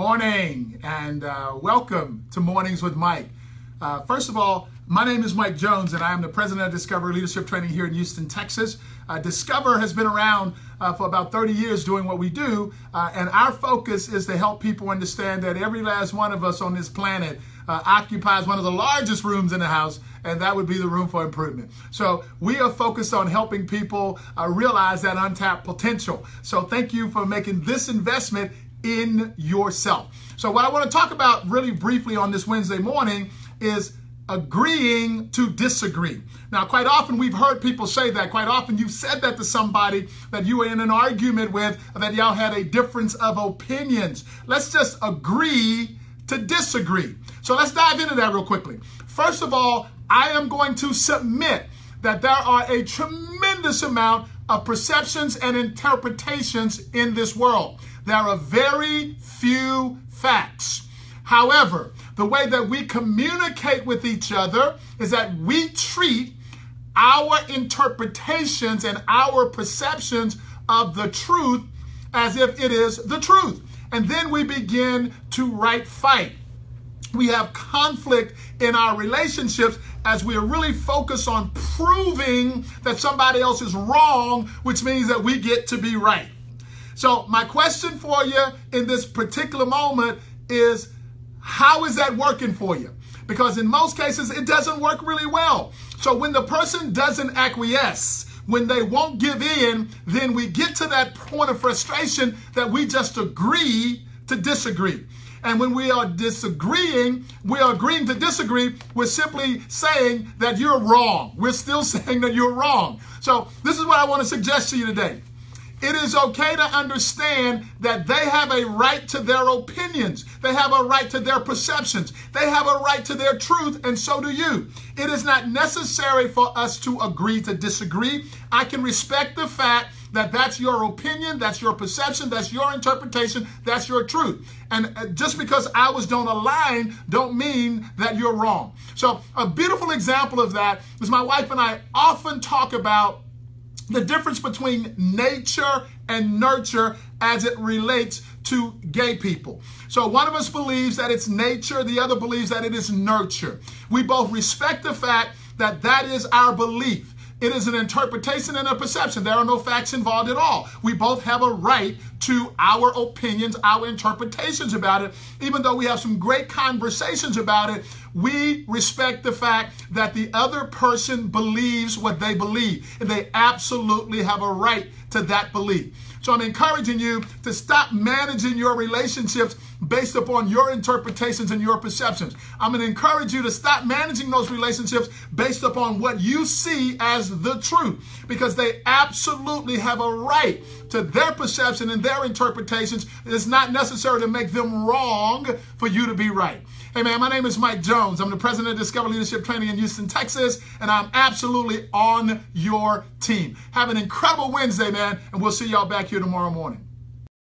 Morning and uh, welcome to Mornings with Mike. Uh, first of all, my name is Mike Jones and I am the president of Discover Leadership Training here in Houston, Texas. Uh, Discover has been around uh, for about 30 years doing what we do, uh, and our focus is to help people understand that every last one of us on this planet uh, occupies one of the largest rooms in the house, and that would be the room for improvement. So we are focused on helping people uh, realize that untapped potential. So thank you for making this investment in yourself. So, what I want to talk about really briefly on this Wednesday morning is agreeing to disagree. Now, quite often we've heard people say that. Quite often you've said that to somebody that you were in an argument with, that y'all had a difference of opinions. Let's just agree to disagree. So, let's dive into that real quickly. First of all, I am going to submit that there are a tremendous amount of perceptions and interpretations in this world. There are very few facts. However, the way that we communicate with each other is that we treat our interpretations and our perceptions of the truth as if it is the truth. And then we begin to write fight. We have conflict in our relationships as we are really focused on proving that somebody else is wrong, which means that we get to be right. So, my question for you in this particular moment is how is that working for you? Because in most cases, it doesn't work really well. So, when the person doesn't acquiesce, when they won't give in, then we get to that point of frustration that we just agree to disagree. And when we are disagreeing, we are agreeing to disagree. We're simply saying that you're wrong. We're still saying that you're wrong. So, this is what I want to suggest to you today. It is okay to understand that they have a right to their opinions. They have a right to their perceptions. They have a right to their truth, and so do you. It is not necessary for us to agree to disagree. I can respect the fact that that's your opinion, that's your perception, that's your interpretation, that's your truth. And uh, just because ours don't align, don't mean that you're wrong. So, a beautiful example of that is my wife and I often talk about the difference between nature and nurture as it relates to gay people. So one of us believes that it's nature, the other believes that it is nurture. We both respect the fact that that is our belief. It is an interpretation and a perception. There are no facts involved at all. We both have a right to our opinions, our interpretations about it. Even though we have some great conversations about it, we respect the fact that the other person believes what they believe. And they absolutely have a right to that belief. So I'm encouraging you to stop managing your relationships based upon your interpretations and your perceptions. I'm going to encourage you to stop managing those relationships based upon what you see as the truth because they absolutely have a right to their perception and their interpretations. It's not necessary to make them wrong for you to be right. Hey man, my name is Mike Jones. I'm the president of Discover Leadership Training in Houston, Texas, and I'm absolutely on your team. Have an incredible Wednesday, man, and we'll see y'all back here tomorrow morning.